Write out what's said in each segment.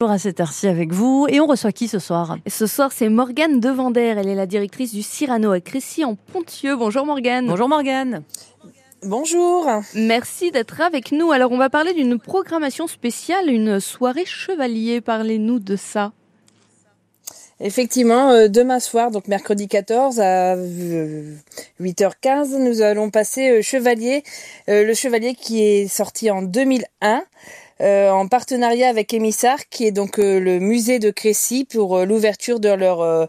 Bonjour à cette heure-ci avec vous. Et on reçoit qui ce soir? Ce soir, c'est Morgane Devander. Elle est la directrice du Cyrano à Crécy en Pontieux. Bonjour Morgane. Bonjour Morgane. Bonjour. Merci d'être avec nous. Alors, on va parler d'une programmation spéciale, une soirée chevalier. Parlez-nous de ça. Effectivement, euh, demain soir, donc mercredi 14 à 8h15, nous allons passer euh, Chevalier, euh, le Chevalier qui est sorti en 2001. En partenariat avec Émissard, qui est donc le musée de Crécy pour l'ouverture de leur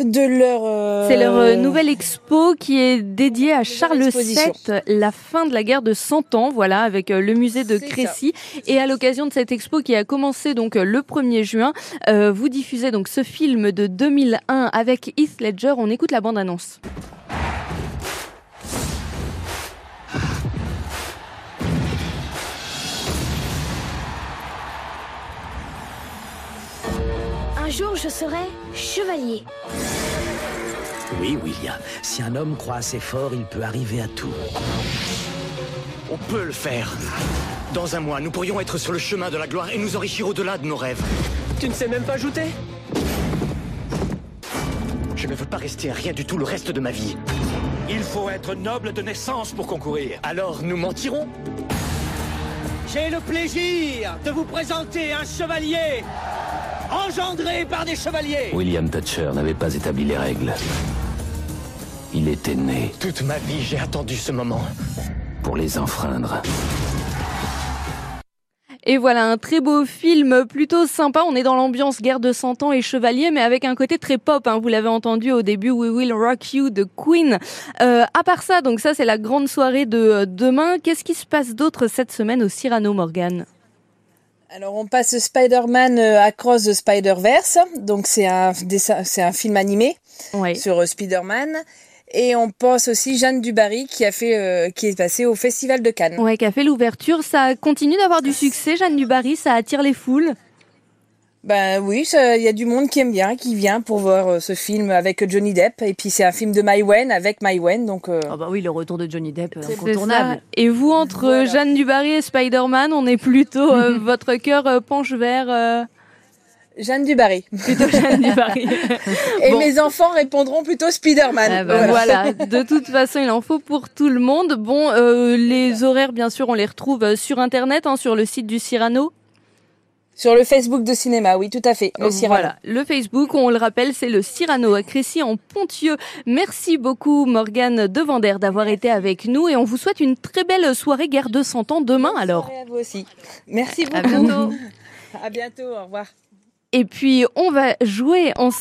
de leur. Euh, C'est leur euh, nouvelle expo qui est dédiée à Charles VII, la fin de la guerre de 100 ans, voilà, avec euh, le musée de Crécy. Et à l'occasion de cette expo qui a commencé donc le 1er juin, vous diffusez donc ce film de 2001 avec Heath Ledger. On écoute la bande annonce. Un jour, je serai chevalier. Oui, William. Si un homme croit assez fort, il peut arriver à tout. On peut le faire. Dans un mois, nous pourrions être sur le chemin de la gloire et nous enrichir au-delà de nos rêves. Tu ne sais même pas ajouter Je ne veux pas rester à rien du tout le reste de ma vie. Il faut être noble de naissance pour concourir. Alors nous mentirons? J'ai le plaisir de vous présenter un chevalier engendré par des chevaliers. William Thatcher n'avait pas établi les règles. Il était né. Toute ma vie, j'ai attendu ce moment. Pour les enfreindre. Et voilà un très beau film, plutôt sympa. On est dans l'ambiance guerre de 100 ans et chevalier, mais avec un côté très pop. Hein. Vous l'avez entendu au début, We Will Rock You de Queen. Euh, à part ça, donc ça c'est la grande soirée de euh, demain. Qu'est-ce qui se passe d'autre cette semaine au Cyrano Morgan? Alors on passe Spider-Man euh, Across the Spider-Verse, donc c'est un c'est un film animé sur euh, Spider-Man. Et on pense aussi Jeanne Dubarry qui a fait, euh, qui est passée au Festival de Cannes. Ouais, qui a fait l'ouverture. Ça continue d'avoir du succès, Jeanne Dubarry. Ça attire les foules. Ben oui, il y a du monde qui aime bien, qui vient pour voir euh, ce film avec Johnny Depp. Et puis c'est un film de Maïwen avec Maïwen, donc. Euh, ah bah oui, le retour de Johnny Depp, incontournable. Et vous, entre Jeanne Dubarry et Spider-Man, on est plutôt votre cœur penche vers. Jeanne Dubarry. Plutôt Jeanne Dubarry. Et mes enfants répondront plutôt Spider-Man. Ah bah voilà. De toute façon, il en faut pour tout le monde. Bon, euh, les horaires, bien sûr, on les retrouve sur Internet, hein, sur le site du Cyrano. Sur le Facebook de cinéma, oui, tout à fait. Le Cyrano. Voilà, le Facebook, on le rappelle, c'est le Cyrano à Crécy en Pontieux. Merci beaucoup Morgane Devander d'avoir été avec nous et on vous souhaite une très belle soirée guerre de 100 ans demain alors. à vous aussi. Merci beaucoup. À bientôt. à bientôt, au revoir. Et puis on va jouer ensemble.